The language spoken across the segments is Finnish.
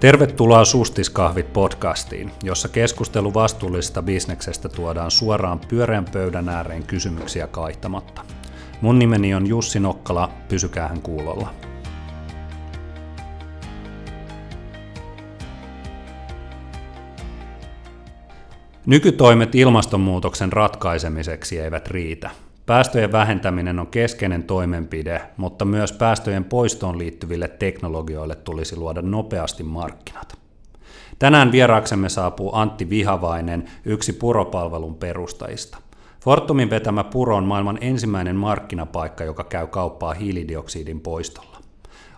Tervetuloa Sustiskahvit podcastiin, jossa keskustelu vastuullisesta bisneksestä tuodaan suoraan pyöreän pöydän ääreen kysymyksiä kaihtamatta. Mun nimeni on Jussi Nokkala, pysykäähän kuulolla. Nykytoimet ilmastonmuutoksen ratkaisemiseksi eivät riitä. Päästöjen vähentäminen on keskeinen toimenpide, mutta myös päästöjen poistoon liittyville teknologioille tulisi luoda nopeasti markkinat. Tänään vieraaksemme saapuu Antti Vihavainen, yksi puropalvelun perustajista. Fortumin vetämä puro on maailman ensimmäinen markkinapaikka, joka käy kauppaa hiilidioksidin poistolla.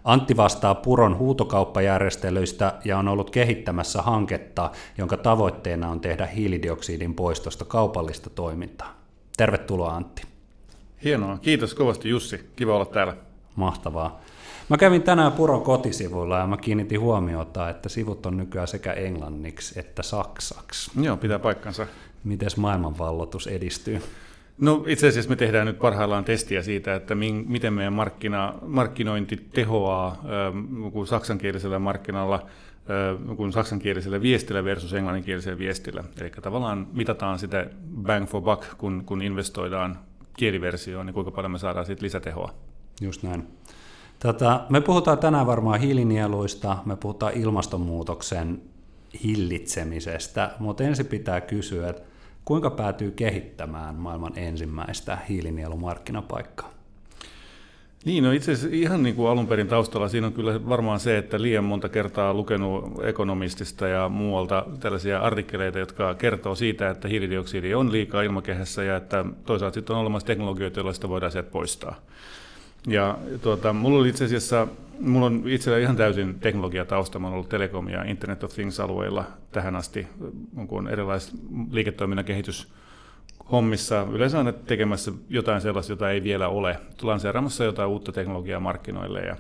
Antti vastaa Puron huutokauppajärjestelyistä ja on ollut kehittämässä hanketta, jonka tavoitteena on tehdä hiilidioksidin poistosta kaupallista toimintaa. Tervetuloa Antti. Hienoa. Kiitos kovasti Jussi. Kiva olla täällä. Mahtavaa. Mä kävin tänään Puron kotisivuilla ja mä kiinnitin huomiota, että sivut on nykyään sekä englanniksi että saksaksi. Joo, pitää paikkansa. Miten maailmanvallotus edistyy? No itse asiassa me tehdään nyt parhaillaan testiä siitä, että min, miten meidän markkina, markkinointi tehoaa kuin saksankielisellä markkinalla äh, kuin saksankielisellä viestillä versus englanninkielisellä viestillä. Eli tavallaan mitataan sitä bang for buck, kun, kun investoidaan kieliversioon, niin kuinka paljon me saadaan siitä lisätehoa. Just näin. Tätä, me puhutaan tänään varmaan hiilinieluista, me puhutaan ilmastonmuutoksen hillitsemisestä, mutta ensin pitää kysyä, että kuinka päätyy kehittämään maailman ensimmäistä hiilinielumarkkinapaikkaa? Niin, no itse asiassa ihan niin kuin alun perin taustalla siinä on kyllä varmaan se, että liian monta kertaa lukenut ekonomistista ja muualta tällaisia artikkeleita, jotka kertoo siitä, että hiilidioksidi on liikaa ilmakehässä ja että toisaalta sitten on olemassa teknologioita, joilla sitä voidaan sieltä poistaa. Ja tuota, mulla oli itse asiassa, mulla on itsellä ihan täysin teknologiatausta, mä olen ollut Telekom ja Internet of Things-alueilla tähän asti, kun erilaiset liiketoiminnan kehitys hommissa yleensä aina tekemässä jotain sellaista, jota ei vielä ole, lanseeraamassa jotain uutta teknologiaa markkinoille. Ja,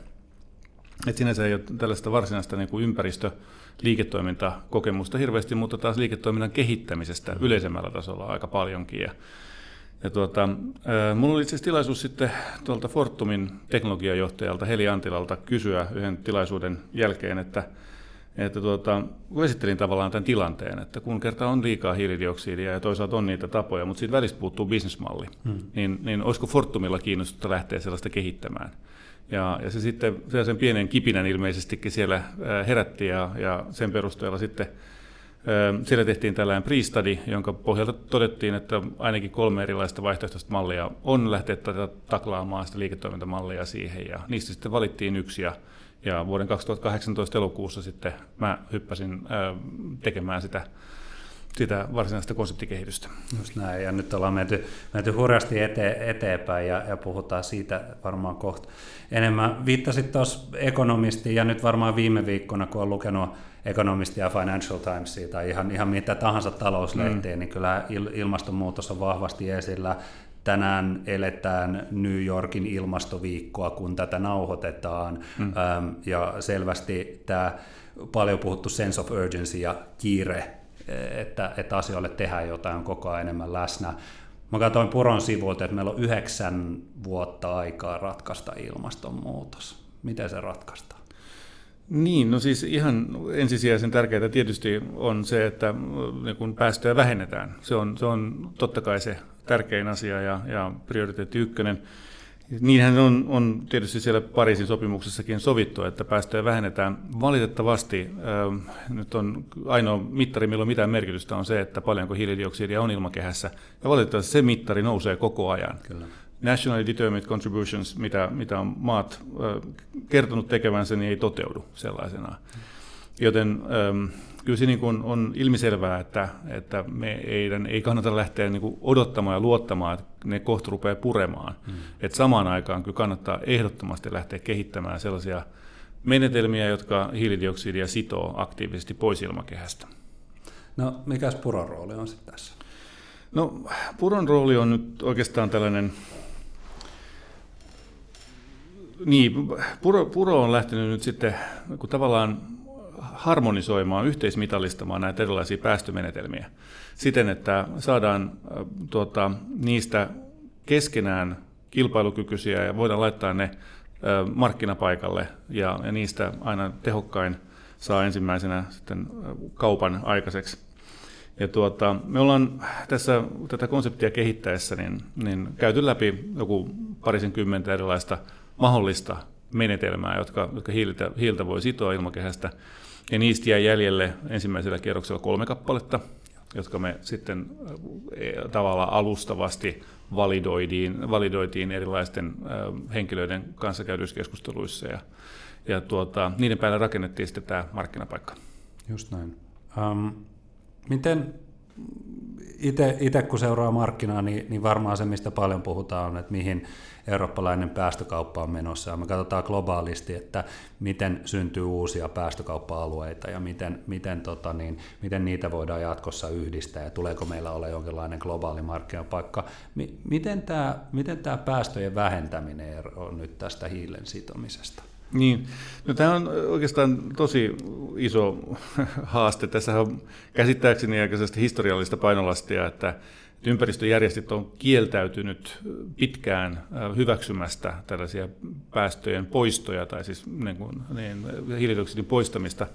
et sinänsä ei ole tällaista varsinaista niin kuin ympäristö liiketoimintakokemusta hirveästi, mutta taas liiketoiminnan kehittämisestä yleisemmällä tasolla aika paljonkin. Ja, ja tuota, mulla oli itse asiassa tilaisuus sitten tuolta Fortumin teknologiajohtajalta Heli Antilalta kysyä yhden tilaisuuden jälkeen, että että tuota, kun esittelin tavallaan tämän tilanteen, että kun kerta on liikaa hiilidioksidia ja toisaalta on niitä tapoja, mutta siitä välistä puuttuu bisnesmalli, hmm. niin, niin olisiko Fortumilla kiinnostusta lähteä sellaista kehittämään? Ja, ja se sitten sen pienen kipinän ilmeisestikin siellä herätti ja, ja sen perusteella sitten siellä tehtiin tällainen pre-study, jonka pohjalta todettiin, että ainakin kolme erilaista vaihtoehtoista mallia on lähteä taklaamaan sitä liiketoimintamallia siihen, ja niistä sitten valittiin yksi, ja ja vuoden 2018 elokuussa sitten mä hyppäsin tekemään sitä, sitä varsinaista konseptikehitystä. Just näin, ja nyt ollaan menty, menty hurjasti ete, eteenpäin ja, ja puhutaan siitä varmaan kohta enemmän. Viittasit tuossa ekonomistiin ja nyt varmaan viime viikkona, kun on lukenut Economistia ja Financial Timesia tai ihan, ihan mitä tahansa talouslehtiä, mm. niin kyllä ilmastonmuutos on vahvasti esillä tänään eletään New Yorkin ilmastoviikkoa, kun tätä nauhoitetaan, mm. ja selvästi tämä paljon puhuttu sense of urgency ja kiire, että, että asioille tehdään jotain, on koko ajan enemmän läsnä. Mä katsoin Puron sivuilta, että meillä on yhdeksän vuotta aikaa ratkaista ilmastonmuutos. Miten se ratkaistaan? Niin, no siis ihan ensisijaisen tärkeää tietysti on se, että kun päästöjä vähennetään. Se on, se on totta kai se tärkein asia ja, ja prioriteetti ykkönen. Niinhän on, on tietysti siellä Pariisin sopimuksessakin sovittu, että päästöjä vähennetään. Valitettavasti äh, nyt on ainoa mittari, millä on mitään merkitystä, on se, että paljonko hiilidioksidia on ilmakehässä. Ja valitettavasti se mittari nousee koko ajan. Kyllä. Nationally Determined Contributions, mitä, mitä on maat äh, kertonut tekevänsä, niin ei toteudu sellaisenaan. Joten ähm, kyllä se niin kuin on ilmiselvää, että, että meidän ei kannata lähteä niin kuin odottamaan ja luottamaan, että ne kohta rupeaa puremaan. Mm. Et samaan aikaan kyllä kannattaa ehdottomasti lähteä kehittämään sellaisia menetelmiä, jotka hiilidioksidia sitoo aktiivisesti pois ilmakehästä. No, mikä puron rooli on sitten tässä? No, puron rooli on nyt oikeastaan tällainen niin, puro, puro on lähtenyt nyt sitten kun tavallaan harmonisoimaan, yhteismitallistamaan näitä erilaisia päästömenetelmiä siten, että saadaan tuota, niistä keskenään kilpailukykyisiä ja voidaan laittaa ne markkinapaikalle ja, ja niistä aina tehokkain saa ensimmäisenä sitten kaupan aikaiseksi. Ja tuota, me ollaan tässä tätä konseptia kehittäessä niin, niin käyty läpi joku parisen kymmentä erilaista mahdollista menetelmää, jotka, jotka hiiltä, hiiltä voi sitoa ilmakehästä. Ja niistä jäi jäljelle ensimmäisellä kierroksella kolme kappaletta, jotka me sitten e, tavallaan alustavasti validoitiin, validoitiin erilaisten henkilöiden kanssa käydyissä keskusteluissa. Ja, ja tuota, niiden päälle rakennettiin sitten tämä markkinapaikka. Just näin. Um, miten itse kun seuraa markkinaa, niin, niin varmaan se, mistä paljon puhutaan, on, että mihin eurooppalainen päästökauppa on menossa. Ja me katsotaan globaalisti, että miten syntyy uusia päästökauppa-alueita ja miten, miten, tota niin, miten niitä voidaan jatkossa yhdistää ja tuleeko meillä olla jonkinlainen globaali markkinapaikka. Miten tämä, miten tämä päästöjen vähentäminen on nyt tästä hiilen sitomisesta? Niin, no tämä on oikeastaan tosi iso haaste. Tässä on käsittääkseni aikaisesti historiallista painolastia, että ympäristöjärjestöt on kieltäytynyt pitkään hyväksymästä tällaisia päästöjen poistoja, tai siis niin kuin, niin, hiilidioksidin poistamista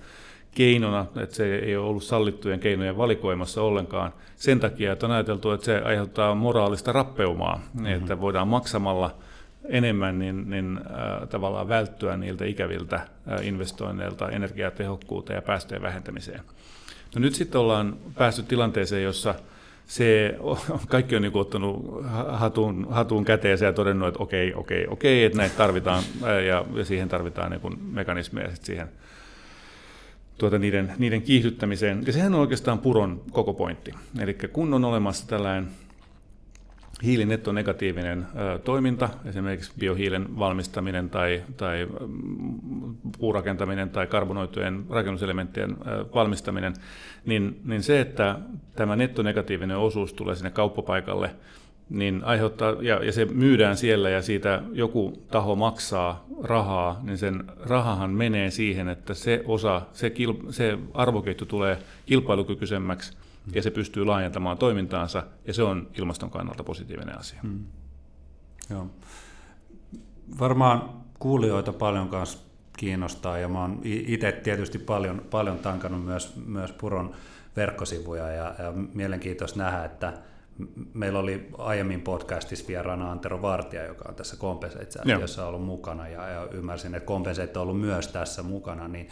keinona, että se ei ole ollut sallittujen keinojen valikoimassa ollenkaan sen takia, että on ajateltu, että se aiheuttaa moraalista rappeumaa, mm-hmm. että voidaan maksamalla – enemmän, niin, niin äh, tavallaan välttyä niiltä ikäviltä äh, investoinneilta energiatehokkuuteen ja päästöjen vähentämiseen. No nyt sitten ollaan päästy tilanteeseen, jossa se, kaikki on niin ottanut hatun, hatun käteensä ja todennut, että okei, okei, okei, että näitä tarvitaan ja, ja siihen tarvitaan niin mekanismeja sit siihen tuota, niiden, niiden kiihdyttämiseen. Ja sehän on oikeastaan puron koko pointti. Eli kun on olemassa tällainen hiilinettonegatiivinen toiminta, esimerkiksi biohiilen valmistaminen tai, tai puurakentaminen tai karbonoitujen rakennuselementtien valmistaminen, niin, niin se, että tämä nettonegatiivinen osuus tulee sinne kauppapaikalle, niin aiheuttaa, ja, ja se myydään siellä ja siitä joku taho maksaa rahaa, niin sen rahahan menee siihen, että se osa, se, kil, se arvoketju tulee kilpailukykyisemmäksi ja se pystyy laajentamaan toimintaansa, ja se on ilmaston kannalta positiivinen asia. Hmm. Joo. Varmaan kuulijoita paljon kanssa kiinnostaa, ja mä oon itse tietysti paljon, paljon tankannut myös, myös Puron verkkosivuja, ja, ja mielenkiintoista nähdä, että meillä oli aiemmin podcastissa vieraana Antero Vartija, joka on tässä Compensate-säätiössä ollut mukana, ja, ja ymmärsin, että Compensate on ollut myös tässä mukana, niin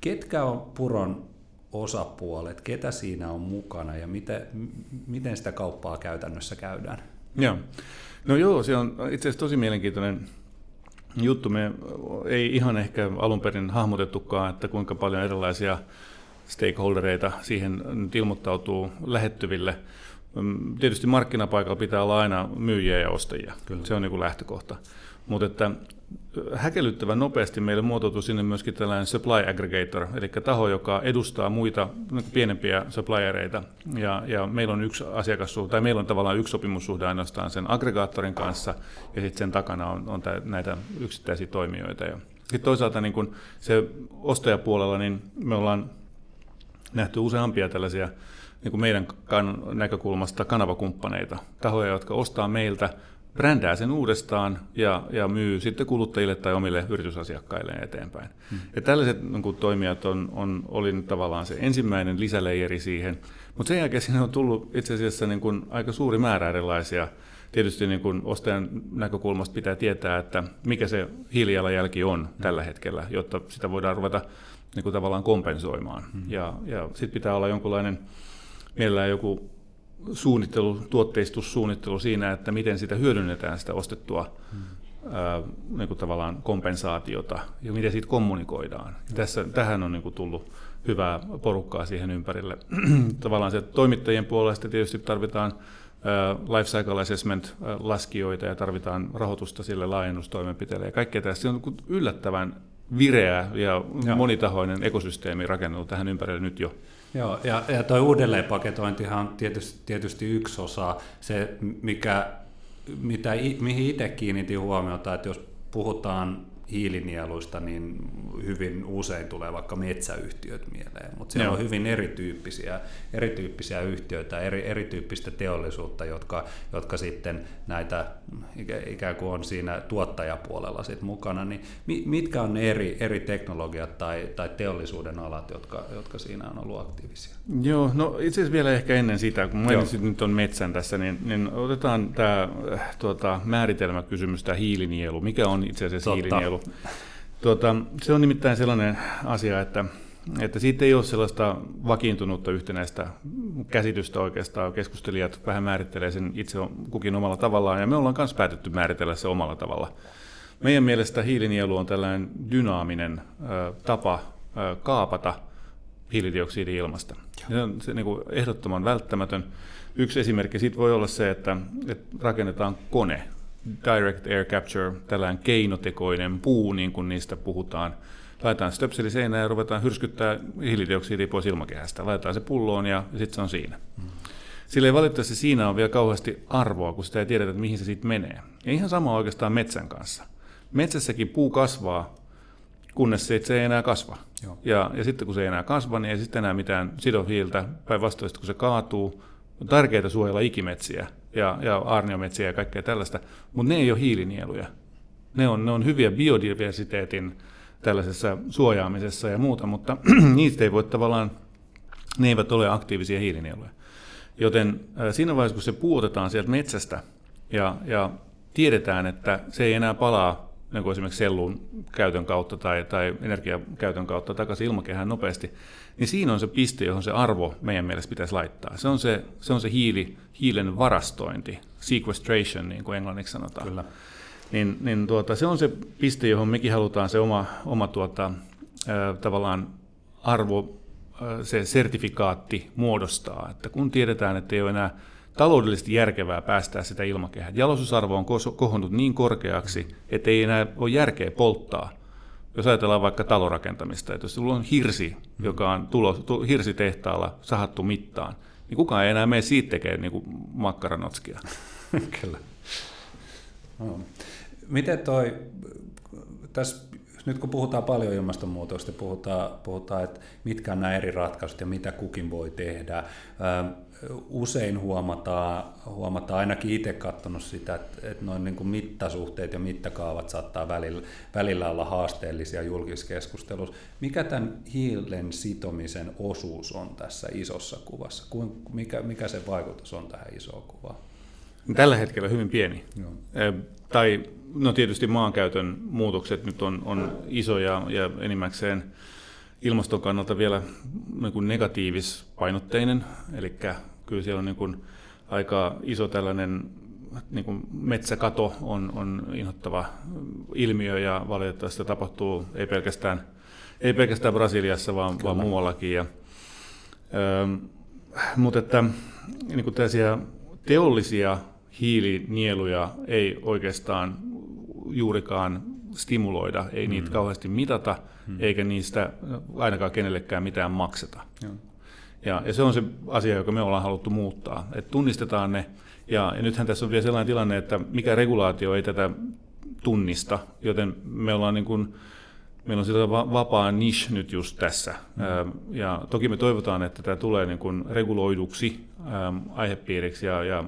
ketkä on Puron osapuolet, ketä siinä on mukana ja miten, miten sitä kauppaa käytännössä käydään? Joo. No joo, se on itse asiassa tosi mielenkiintoinen juttu. Me ei ihan ehkä alun perin hahmotettukaan, että kuinka paljon erilaisia stakeholdereita siihen nyt ilmoittautuu lähettyville. Tietysti markkinapaikalla pitää olla aina myyjiä ja ostajia. Kyllä. Se on niin kuin lähtökohta. Mutta että häkellyttävän nopeasti meille muotoutui sinne myöskin tällainen supply aggregator, eli taho, joka edustaa muita pienempiä suppliereita. Ja, ja meillä on yksi asiakassuhde, tai meillä on tavallaan yksi sopimussuhde ainoastaan sen aggregaattorin kanssa, ja sitten sen takana on, on tää, näitä yksittäisiä toimijoita. Ja sitten toisaalta niin kun se ostajapuolella, niin me ollaan nähty useampia tällaisia niin kuin meidän näkökulmasta kanavakumppaneita, tahoja, jotka ostaa meiltä brändää sen uudestaan ja, ja myy sitten kuluttajille tai omille yritysasiakkaille eteenpäin. Hmm. Ja tällaiset niin kuin, toimijat on, on, oli nyt tavallaan se ensimmäinen lisäleijeri siihen, mutta sen jälkeen siinä on tullut itse asiassa niin kuin, aika suuri määrä erilaisia Tietysti niin kuin ostajan näkökulmasta pitää tietää, että mikä se hiilijalanjälki on hmm. tällä hetkellä, jotta sitä voidaan ruveta niin kuin tavallaan kompensoimaan. Hmm. Ja, ja sitten pitää olla jonkunlainen, mielellään joku suunnittelu, tuotteistussuunnittelu siinä, että miten sitä hyödynnetään sitä ostettua hmm. ää, niin kuin tavallaan kompensaatiota ja miten siitä kommunikoidaan. Hmm. Tässä, tähän on niin kuin tullut hyvää porukkaa siihen ympärille. tavallaan se toimittajien puolesta tietysti tarvitaan life cycle assessment laskijoita ja tarvitaan rahoitusta sille laajennustoimenpiteelle ja kaikkea tässä. On yllättävän vireä ja Joo. monitahoinen ekosysteemi rakennettu tähän ympärille nyt jo. Joo, ja, ja tuo uudelleenpaketointihan on tietysti, tietysti yksi osa, se mikä, mitä, mihin itse kiinnitin huomiota, että jos puhutaan hiilinieluista, niin hyvin usein tulee vaikka metsäyhtiöt mieleen, mutta siellä Joo. on hyvin erityyppisiä, erityyppisiä yhtiöitä, eri, erityyppistä teollisuutta, jotka, jotka sitten näitä ikään kuin on siinä tuottajapuolella sit mukana, niin mitkä on ne eri, eri teknologiat tai, tai teollisuuden alat, jotka, jotka siinä on ollut aktiivisia? Joo, no itse asiassa vielä ehkä ennen sitä, kun mainitsit nyt on metsän tässä, niin, niin otetaan tämä tuota, määritelmäkysymys, tämä hiilinielu. Mikä on itse asiassa Totta. hiilinielu? Tuota, se on nimittäin sellainen asia, että, että siitä ei ole sellaista vakiintunutta yhtenäistä käsitystä oikeastaan. Keskustelijat vähän määrittelee sen itse kukin omalla tavallaan, ja me ollaan myös päätetty määritellä se omalla tavalla. Meidän mielestä hiilinielu on tällainen dynaaminen ö, tapa ö, kaapata hiilidioksidi ilmasta. Se on se, niin kuin ehdottoman välttämätön. Yksi esimerkki siitä voi olla se, että, että rakennetaan kone, direct air capture, tällainen keinotekoinen puu, niin kuin niistä puhutaan. Laitetaan stöpseli seinään ja ruvetaan hyrskyttää hiilidioksidia pois ilmakehästä. Laitetaan se pulloon ja, sitten se on siinä. Sillä ei valitettavasti siinä on vielä kauheasti arvoa, kun sitä ei tiedetä, että mihin se sitten menee. Ja ihan sama oikeastaan metsän kanssa. Metsässäkin puu kasvaa, kunnes se, se ei enää kasva. Joo. Ja, ja sitten kun se ei enää kasva, niin ei sitten enää mitään sidohiiltä. Päinvastoin, kun se kaatuu, on tärkeää suojella ikimetsiä ja, ja aarniometsiä ja kaikkea tällaista, mutta ne ei ole hiilinieluja. Ne on, ne on hyviä biodiversiteetin tällaisessa suojaamisessa ja muuta, mutta niistä ei voi tavallaan, ne eivät ole aktiivisia hiilinieluja. Joten äh, siinä vaiheessa, kun se puutetaan sieltä metsästä ja, ja tiedetään, että se ei enää palaa niin kuin esimerkiksi sellun käytön kautta tai, tai energiakäytön kautta takaisin ilmakehään nopeasti, niin siinä on se piste, johon se arvo meidän mielestä pitäisi laittaa. Se on se, se, on se hiili, hiilen varastointi, sequestration, niin kuin englanniksi sanotaan. Kyllä. Niin, niin tuota, se on se piste, johon mekin halutaan se oma, oma tuota, ää, tavallaan arvo, ää, se sertifikaatti muodostaa. Että kun tiedetään, että ei ole enää taloudellisesti järkevää päästää sitä ilmakehää. Jalostusarvo on kohonnut niin korkeaksi, että ei enää ole järkeä polttaa. Jos ajatellaan vaikka talorakentamista, että jos sulla on hirsi, joka on tulos, hirsitehtaalla sahattu mittaan, niin kukaan ei enää mene siitä tekemään niin makkaranotskia. Kyllä. No. Miten toi, tässä nyt kun puhutaan paljon ilmastonmuutosta, puhutaan, puhutaan, että mitkä on nämä eri ratkaisut ja mitä kukin voi tehdä usein huomataan, huomataan ainakin itse katsonut sitä, että, että noin niin kuin mittasuhteet ja mittakaavat saattaa välillä, välillä olla haasteellisia julkiskeskustelussa. Mikä tämän hiilen sitomisen osuus on tässä isossa kuvassa? Mikä, mikä se vaikutus on tähän isoon kuvaan? Tällä hetkellä hyvin pieni. Joo. Tai no tietysti maankäytön muutokset nyt on, on isoja ja enimmäkseen ilmaston kannalta vielä niin kuin negatiivispainotteinen, eli kyllä siellä on niin kuin aika iso tällainen niin kuin metsäkato on, on inhottava ilmiö ja valitettavasti tapahtuu ei pelkästään, ei pelkästään Brasiliassa, vaan, vaan muuallakin. Ja, ö, mutta että niin kuin teollisia hiilinieluja ei oikeastaan juurikaan stimuloida, ei mm. niitä kauheasti mitata, mm. eikä niistä ainakaan kenellekään mitään makseta. Joo. Ja, ja se on se asia, joka me ollaan haluttu muuttaa, että tunnistetaan ne, ja, ja nythän tässä on vielä sellainen tilanne, että mikä regulaatio ei tätä tunnista, joten me ollaan niin kuin, meillä on sillä vapaa niche nyt just tässä. Mm. Ja toki me toivotaan, että tämä tulee niin kuin reguloiduksi aihepiiriksi ja, ja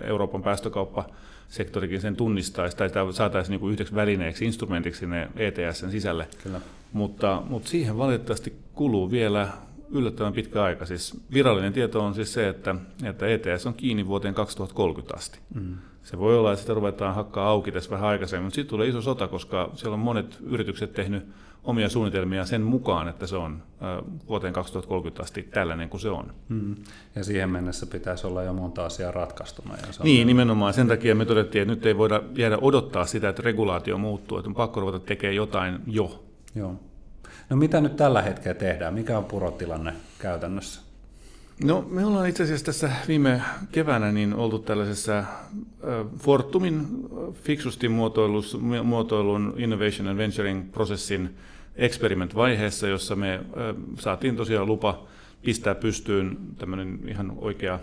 Euroopan päästökauppa sektorikin sen tunnistaisi tai saataisiin niin kuin yhdeksi välineeksi, instrumentiksi sinne ETSn sisälle. Kyllä. Mutta, mutta siihen valitettavasti kuluu vielä yllättävän pitkä aika. Siis virallinen tieto on siis se, että, että ETS on kiinni vuoteen 2030 asti. Mm. Se voi olla, että sitä ruvetaan hakkaa auki tässä vähän aikaisemmin, mutta sitten tulee iso sota, koska siellä on monet yritykset tehnyt omia suunnitelmia sen mukaan, että se on vuoteen 2030 asti tällainen kuin se on. Mm. Ja siihen mennessä pitäisi olla jo monta asiaa ratkaistuna. Ja se on niin, nimenomaan. Sen takia me todettiin, että nyt ei voida jäädä odottaa sitä, että regulaatio muuttuu, että on pakko ruveta tekemään jotain jo. Joo. No mitä nyt tällä hetkellä tehdään? Mikä on purotilanne käytännössä? No me ollaan itse asiassa tässä viime keväänä niin oltu tällaisessa Fortumin fiksusti muotoilun Innovation and Venturing-prosessin experiment-vaiheessa, jossa me saatiin tosiaan lupa pistää pystyyn tämmöinen ihan oikea,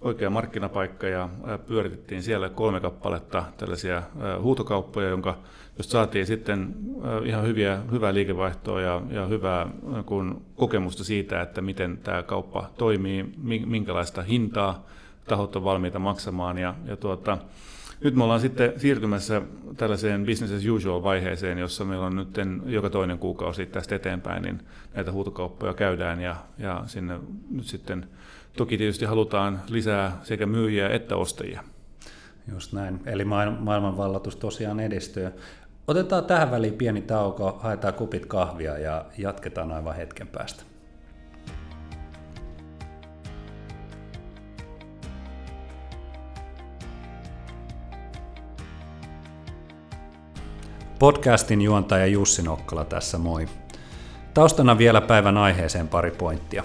oikea markkinapaikka ja pyöritettiin siellä kolme kappaletta tällaisia huutokauppoja, jonka josta saatiin sitten ihan hyviä, hyvää liikevaihtoa ja, ja hyvää kun kokemusta siitä, että miten tämä kauppa toimii, minkälaista hintaa tahot on valmiita maksamaan. Ja, ja tuota, nyt me ollaan sitten siirtymässä tällaiseen business as usual vaiheeseen, jossa meillä on nyt joka toinen kuukausi tästä eteenpäin, niin näitä huutokauppoja käydään ja, ja sinne nyt sitten toki tietysti halutaan lisää sekä myyjiä että ostajia. Just näin. Eli maailmanvallatus tosiaan edistyy. Otetaan tähän väliin pieni tauko, haetaan kupit kahvia ja jatketaan aivan hetken päästä. Podcastin juontaja Jussi Nokkala tässä moi. Taustana vielä päivän aiheeseen pari pointtia.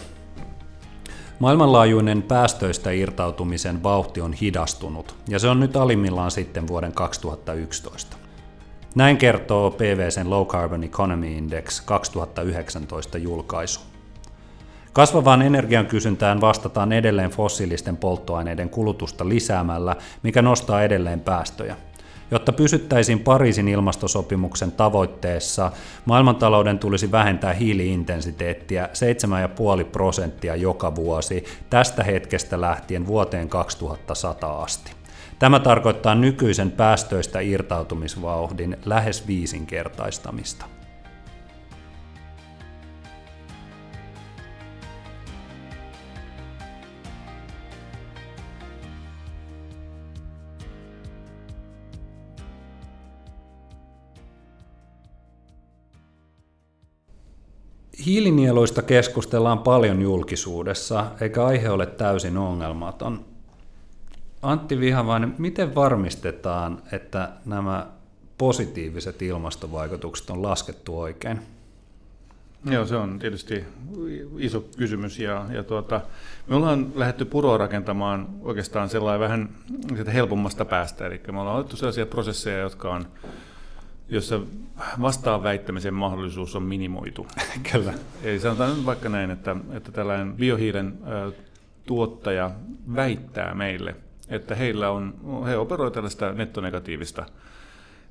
Maailmanlaajuinen päästöistä irtautumisen vauhti on hidastunut, ja se on nyt alimmillaan sitten vuoden 2011. Näin kertoo PVCn Low Carbon Economy Index 2019 julkaisu. Kasvavaan energian kysyntään vastataan edelleen fossiilisten polttoaineiden kulutusta lisäämällä, mikä nostaa edelleen päästöjä. Jotta pysyttäisiin Pariisin ilmastosopimuksen tavoitteessa, maailmantalouden tulisi vähentää hiiliintensiteettiä 7,5 prosenttia joka vuosi tästä hetkestä lähtien vuoteen 2100 asti. Tämä tarkoittaa nykyisen päästöistä irtautumisvauhdin lähes viisinkertaistamista. Hiilinieluista keskustellaan paljon julkisuudessa, eikä aihe ole täysin ongelmaton. Antti Vihavainen, miten varmistetaan, että nämä positiiviset ilmastovaikutukset on laskettu oikein? Joo, se on tietysti iso kysymys ja, ja tuota, me ollaan lähdetty puroa rakentamaan oikeastaan sellainen vähän helpommasta päästä, eli me ollaan otettu sellaisia prosesseja, jotka on jossa vastaan väittämisen mahdollisuus on minimoitu. Kyllä. Eli sanotaan nyt vaikka näin, että, että tällainen biohiilen tuottaja väittää meille, että heillä on, he operoivat tällaista nettonegatiivista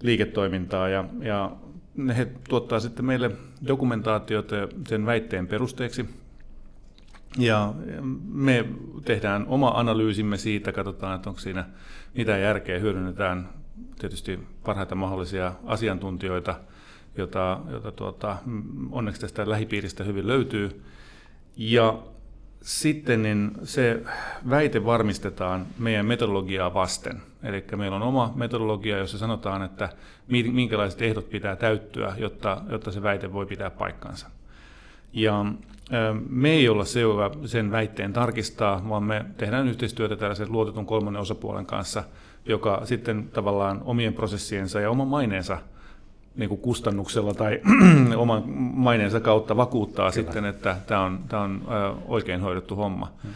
liiketoimintaa ja, ja he tuottaa sitten meille dokumentaatiota sen väitteen perusteeksi. Ja me tehdään oma analyysimme siitä, katsotaan, että onko siinä mitä järkeä, hyödynnetään tietysti parhaita mahdollisia asiantuntijoita, jota, jota tuota, onneksi tästä lähipiiristä hyvin löytyy. Ja sitten niin se väite varmistetaan meidän metodologiaa vasten. Eli meillä on oma metodologia, jossa sanotaan, että minkälaiset ehdot pitää täyttyä, jotta, jotta se väite voi pitää paikkansa. Ja me ei olla se, joka sen väitteen tarkistaa, vaan me tehdään yhteistyötä tällaisen luotetun kolmannen osapuolen kanssa, joka sitten tavallaan omien prosessiensa ja oman maineensa niin kuin kustannuksella tai oman maineensa kautta vakuuttaa Kyllä. sitten, että tämä on, tämä on oikein hoidettu homma. Hmm.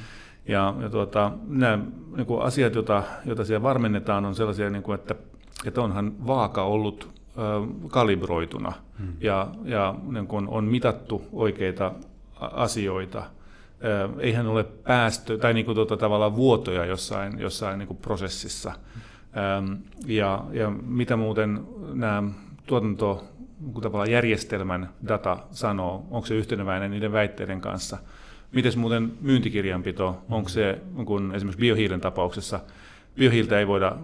Ja, ja tuota, nämä niin kuin asiat, joita, joita siellä varmennetaan, on sellaisia, niin kuin, että, että onhan vaaka ollut kalibroituna hmm. ja, ja niin kuin on mitattu oikeita asioita. Eihän ole päästö tai niin kuin tuota, tavallaan vuotoja jossain, jossain niin kuin prosessissa. Ja, ja mitä muuten nämä tuotanto tavallaan järjestelmän data sanoo, onko se yhteneväinen niiden väitteiden kanssa. Miten muuten myyntikirjanpito, onko se kun esimerkiksi biohiilen tapauksessa, biohiiltä ei voida,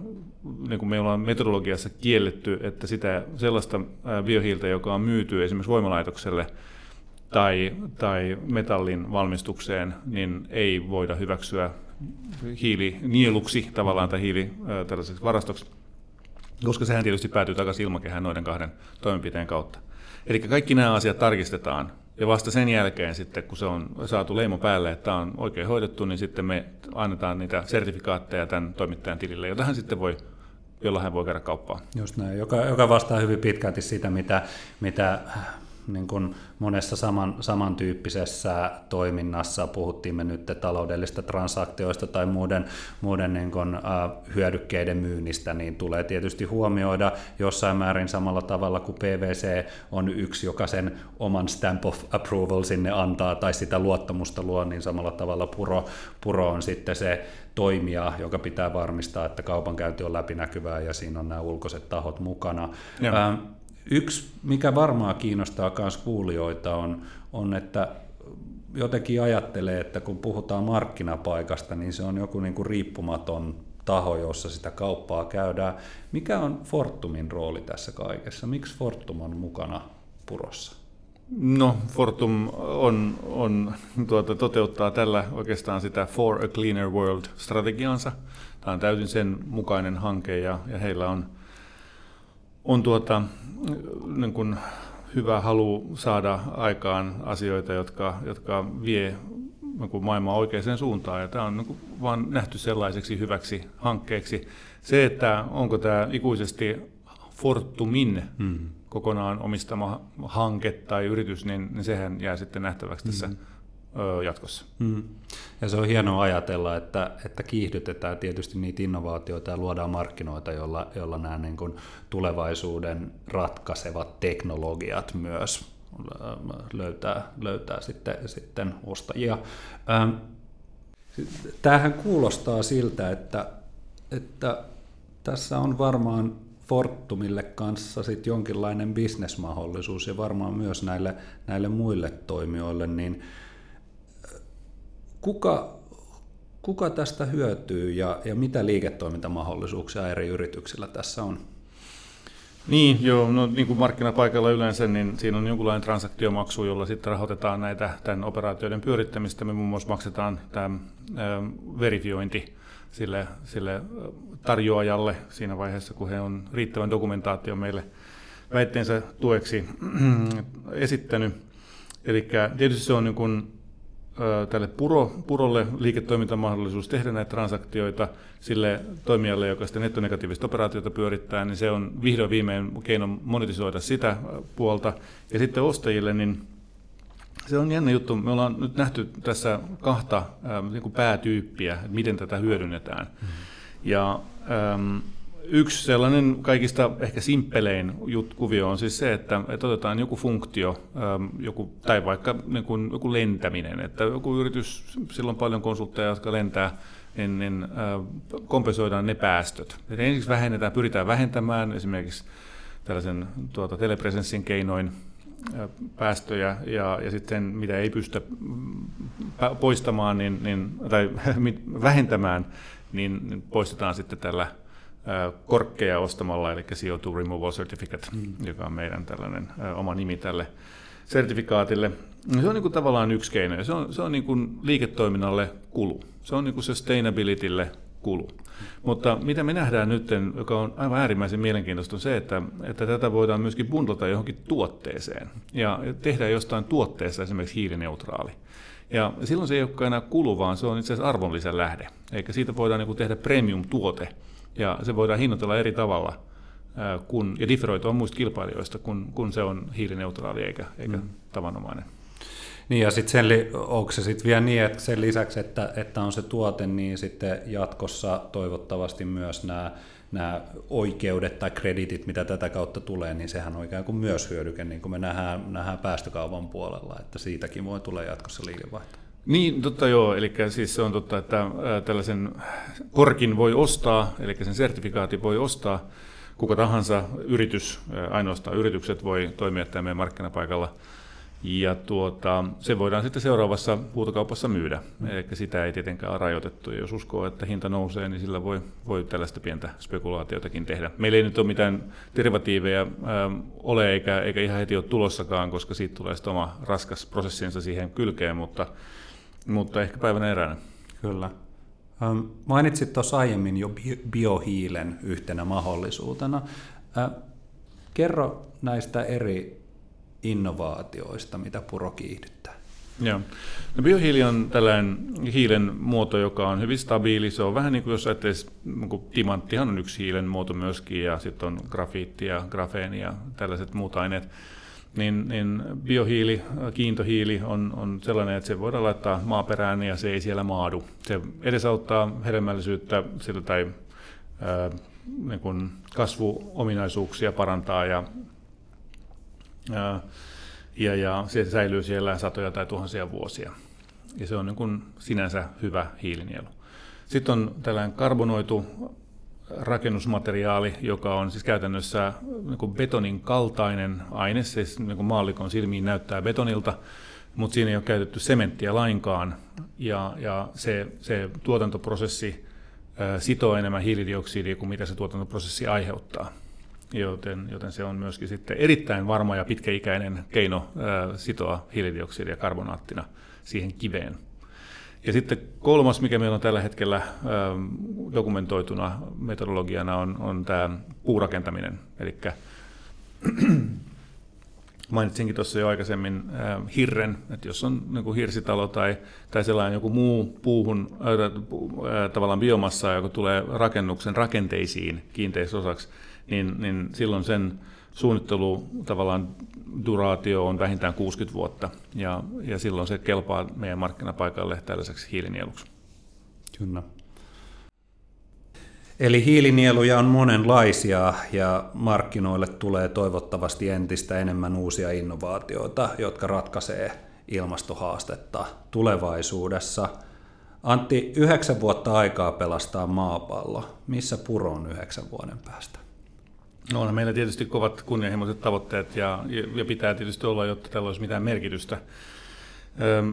niin kuin meillä on metodologiassa kielletty, että sitä sellaista biohiiltä, joka on myyty esimerkiksi voimalaitokselle tai, tai metallin valmistukseen, niin ei voida hyväksyä hiilinieluksi tavallaan tai hiili tällaiseksi varastoksi koska sehän tietysti päätyy takaisin ilmakehään noiden kahden toimenpiteen kautta. Eli kaikki nämä asiat tarkistetaan, ja vasta sen jälkeen sitten, kun se on saatu leimo päälle, että tämä on oikein hoidettu, niin sitten me annetaan niitä sertifikaatteja tämän toimittajan tilille, jota hän sitten voi jolla hän voi käydä kauppaan. Just näin, joka, joka vastaa hyvin pitkälti sitä, mitä, mitä niin kuin monessa saman, samantyyppisessä toiminnassa, puhuttiin me nyt taloudellista transaktioista tai muiden, muiden niin kuin, uh, hyödykkeiden myynnistä, niin tulee tietysti huomioida jossain määrin samalla tavalla kuin PVC on yksi, joka sen oman stamp of approval sinne antaa tai sitä luottamusta luo, niin samalla tavalla Puro, Puro on sitten se toimija, joka pitää varmistaa, että kaupankäynti on läpinäkyvää ja siinä on nämä ulkoiset tahot mukana. Ja. Yksi, mikä varmaan kiinnostaa myös kuulijoita, on, on, että jotenkin ajattelee, että kun puhutaan markkinapaikasta, niin se on joku niin kuin riippumaton taho, jossa sitä kauppaa käydään. Mikä on Fortumin rooli tässä kaikessa? Miksi Fortum on mukana purossa? No, Fortum on, on, tuota, toteuttaa tällä oikeastaan sitä For a Cleaner World-strategiansa. Tämä on täysin sen mukainen hanke ja, ja heillä on, on tuota, niin kuin hyvä halu saada aikaan asioita, jotka, jotka vie niin maailmaa oikeaan suuntaan. Ja tämä on niin kuin vaan nähty sellaiseksi hyväksi hankkeeksi. Se, että onko tämä ikuisesti Fortumin hmm kokonaan omistama hanke tai yritys, niin, niin sehän jää sitten nähtäväksi tässä mm-hmm. Jatkossa. Mm. Ja se on hienoa ajatella, että, että kiihdytetään tietysti niitä innovaatioita ja luodaan markkinoita, joilla, joilla nämä niin kuin tulevaisuuden ratkaisevat teknologiat myös löytää, löytää sitten, sitten ostajia. Tämähän kuulostaa siltä, että, että tässä on varmaan Fortumille kanssa sit jonkinlainen bisnesmahdollisuus ja varmaan myös näille, näille muille toimijoille, niin kuka, kuka tästä hyötyy ja, ja mitä liiketoimintamahdollisuuksia eri yrityksillä tässä on? Niin, joo, no niin kuin markkinapaikalla yleensä, niin siinä on jonkunlainen transaktiomaksu, jolla sitten rahoitetaan näitä tämän operaatioiden pyörittämistä. Me muun muassa maksetaan tämä äh, verifiointi sille, sille tarjoajalle siinä vaiheessa, kun he on riittävän dokumentaation meille väitteensä tueksi esittänyt. Eli tietysti se on niin kuin, tälle puro, purolle liiketoimintamahdollisuus tehdä näitä transaktioita sille toimijalle, joka sitten nettonegatiivista operaatiota pyörittää, niin se on vihdoin viimein keino monetisoida sitä puolta. Ja sitten ostajille, niin se on jännä juttu. Me ollaan nyt nähty tässä kahta niin kuin päätyyppiä, että miten tätä hyödynnetään. Mm. Ja ähm, yksi sellainen kaikista ehkä simppelein kuvio on siis se, että, että otetaan joku funktio, ähm, joku, tai vaikka niin kuin, joku lentäminen, että joku yritys, silloin paljon konsultteja, jotka lentää, niin, niin äh, kompensoidaan ne päästöt. Eli ensiksi vähennetään, pyritään vähentämään esimerkiksi tällaisen tuota, telepresenssin keinoin päästöjä ja, ja sitten mitä ei pysty poistamaan niin, niin, tai vähentämään, niin, niin poistetaan sitten tällä korkkeja ostamalla, eli CO2 Removal Certificate, mm. joka on meidän tällainen oma nimi tälle sertifikaatille. Se on niin kuin tavallaan yksi keino, ja se on, se on niin kuin liiketoiminnalle kulu. Se on niin kuin sustainabilitylle kulu. Mutta mitä me nähdään nyt, joka on aivan äärimmäisen mielenkiintoista, on se, että, että tätä voidaan myöskin bundlata johonkin tuotteeseen ja tehdä jostain tuotteesta esimerkiksi hiilineutraali. Ja silloin se ei olekaan enää kulu, vaan se on itse asiassa arvonlisän lähde. Eikä siitä voidaan niin kuin tehdä premium-tuote, ja se voidaan hinnoitella eri tavalla kun, ja differoitua muista kilpailijoista, kun, kun se on hiilineutraali eikä, eikä mm. tavanomainen. Niin ja sitten onko se sitten vielä niin, että sen lisäksi, että, että on se tuote, niin sitten jatkossa toivottavasti myös nämä nämä oikeudet tai kreditit, mitä tätä kautta tulee, niin sehän on ikään kuin myös hyödyke, niin kuin me nähdään, nähdään päästökaupan puolella, että siitäkin voi tulla jatkossa liikevaihto. Niin, totta joo, eli siis se on totta, että tällaisen korkin voi ostaa, eli sen sertifikaatin voi ostaa kuka tahansa yritys, ainoastaan yritykset voi toimia tämän markkinapaikalla ja tuota, se voidaan sitten seuraavassa huutokaupassa myydä, mm. eli sitä ei tietenkään ole rajoitettu. Ja jos uskoo, että hinta nousee, niin sillä voi, voi tällaista pientä spekulaatiotakin tehdä. Meillä ei nyt ole mitään derivatiiveja ole, eikä, eikä ihan heti ole tulossakaan, koska siitä tulee sitten oma raskas prosessinsa siihen kylkeen, mutta, mutta ehkä päivänä eräänä. Kyllä. Mainitsit tuossa aiemmin jo biohiilen yhtenä mahdollisuutena. Kerro näistä eri innovaatioista, mitä puro kiihdyttää. Joo. No biohiili on tällainen hiilen muoto, joka on hyvin stabiili. Se on vähän niin kuin jos ajattelisi, niin timanttihan on yksi hiilen muoto myöskin, ja sitten on grafiitti ja grafeeni ja tällaiset muut aineet. Niin, niin biohiili, kiintohiili on, on sellainen, että se voidaan laittaa maaperään ja se ei siellä maadu. Se edesauttaa hedelmällisyyttä sillä tai ää, niin kuin kasvuominaisuuksia parantaa ja, ää, ja, ja se säilyy siellä satoja tai tuhansia vuosia. Ja se on niin kuin sinänsä hyvä hiilinielu. Sitten on tällainen karbonoitu rakennusmateriaali, joka on siis käytännössä niin betonin kaltainen aine, siis niin maallikon silmiin näyttää betonilta, mutta siinä ei ole käytetty sementtiä lainkaan, ja, ja se, se tuotantoprosessi sitoo enemmän hiilidioksidia kuin mitä se tuotantoprosessi aiheuttaa. Joten, joten se on myöskin sitten erittäin varma ja pitkäikäinen keino sitoa hiilidioksidia karbonaattina siihen kiveen. Ja sitten kolmas, mikä meillä on tällä hetkellä ähm, dokumentoituna metodologiana, on, on tämä puurakentaminen. Eli mainitsinkin tuossa jo aikaisemmin äh, hirren, että jos on niin kuin hirsitalo tai, tai sellainen joku muu puuhun, äh, äh, tavallaan biomassa, joka tulee rakennuksen rakenteisiin kiinteisosaksi, niin, niin silloin sen suunnittelu tavallaan duraatio on vähintään 60 vuotta, ja, ja silloin se kelpaa meidän markkinapaikalle tällaiseksi hiilinieluksi. Kyllä. Eli hiilinieluja on monenlaisia ja markkinoille tulee toivottavasti entistä enemmän uusia innovaatioita, jotka ratkaisee ilmastohaastetta tulevaisuudessa. Antti, yhdeksän vuotta aikaa pelastaa maapallo. Missä puro on yhdeksän vuoden päästä? No on meillä tietysti kovat kunnianhimoiset tavoitteet ja, ja pitää tietysti olla, jotta tällä olisi mitään merkitystä.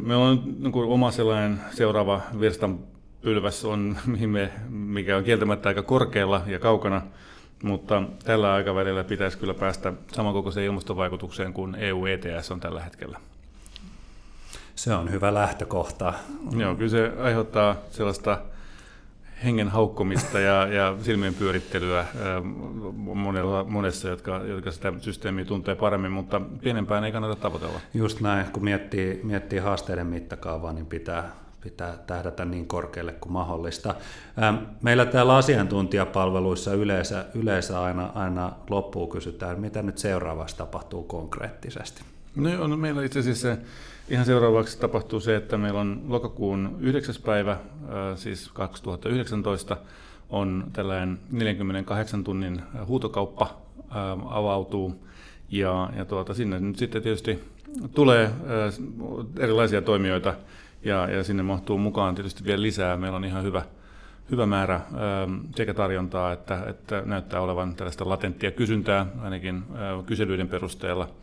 Meillä on niin kuin oma sellainen seuraava virstan pylväs on, mikä on kieltämättä aika korkealla ja kaukana, mutta tällä aikavälillä pitäisi kyllä päästä samankokoiseen ilmastovaikutukseen kuin EU ETS on tällä hetkellä. Se on hyvä lähtökohta. Joo, kyllä se aiheuttaa sellaista hengen haukkomista ja, ja silmien pyörittelyä monella, monessa, jotka, jotka sitä systeemiä tuntee paremmin, mutta pienempään ei kannata tavoitella. Just näin, kun miettii, miettii haasteiden mittakaavaa, niin pitää, pitää tähdätä niin korkealle kuin mahdollista. Meillä täällä asiantuntijapalveluissa yleensä, yleensä aina, aina loppuun kysytään, mitä nyt seuraavaksi tapahtuu konkreettisesti. No, joo, no meillä itse asiassa Ihan seuraavaksi tapahtuu se, että meillä on lokakuun 9. päivä, siis 2019, on tällainen 48 tunnin huutokauppa avautuu. Ja, ja tuota, sinne nyt sitten tietysti tulee erilaisia toimijoita ja, ja sinne mahtuu mukaan tietysti vielä lisää. Meillä on ihan hyvä, hyvä määrä sekä tarjontaa että, että näyttää olevan tällaista latenttia kysyntää ainakin kyselyiden perusteella –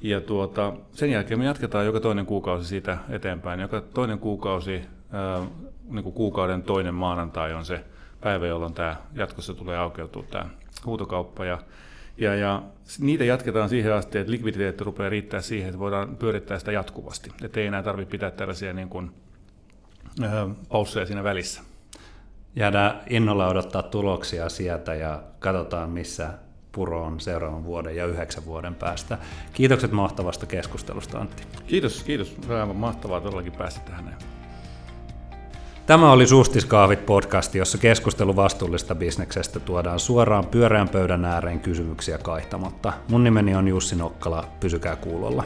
ja tuota, sen jälkeen me jatketaan joka toinen kuukausi siitä eteenpäin. Joka toinen kuukausi, ää, niin kuin kuukauden toinen maanantai on se päivä, jolloin tämä jatkossa tulee aukeutua tämä huutokauppa. Ja, ja, ja niitä jatketaan siihen asti, että likviditeetti rupeaa riittää siihen, että voidaan pyörittää sitä jatkuvasti. Että ei enää tarvitse pitää tällaisia niin kuin, ää, pausseja siinä välissä. Jäädään innolla odottaa tuloksia sieltä ja katsotaan, missä puroon seuraavan vuoden ja yhdeksän vuoden päästä. Kiitokset mahtavasta keskustelusta, Antti. Kiitos, kiitos. Aivan mahtavaa todellakin päästä tähän. Tämä oli Sustiskaavit podcast, jossa keskustelu vastuullista bisneksestä tuodaan suoraan pyöreän pöydän ääreen kysymyksiä kaihtamatta. Mun nimeni on Jussi Nokkala, pysykää kuulolla.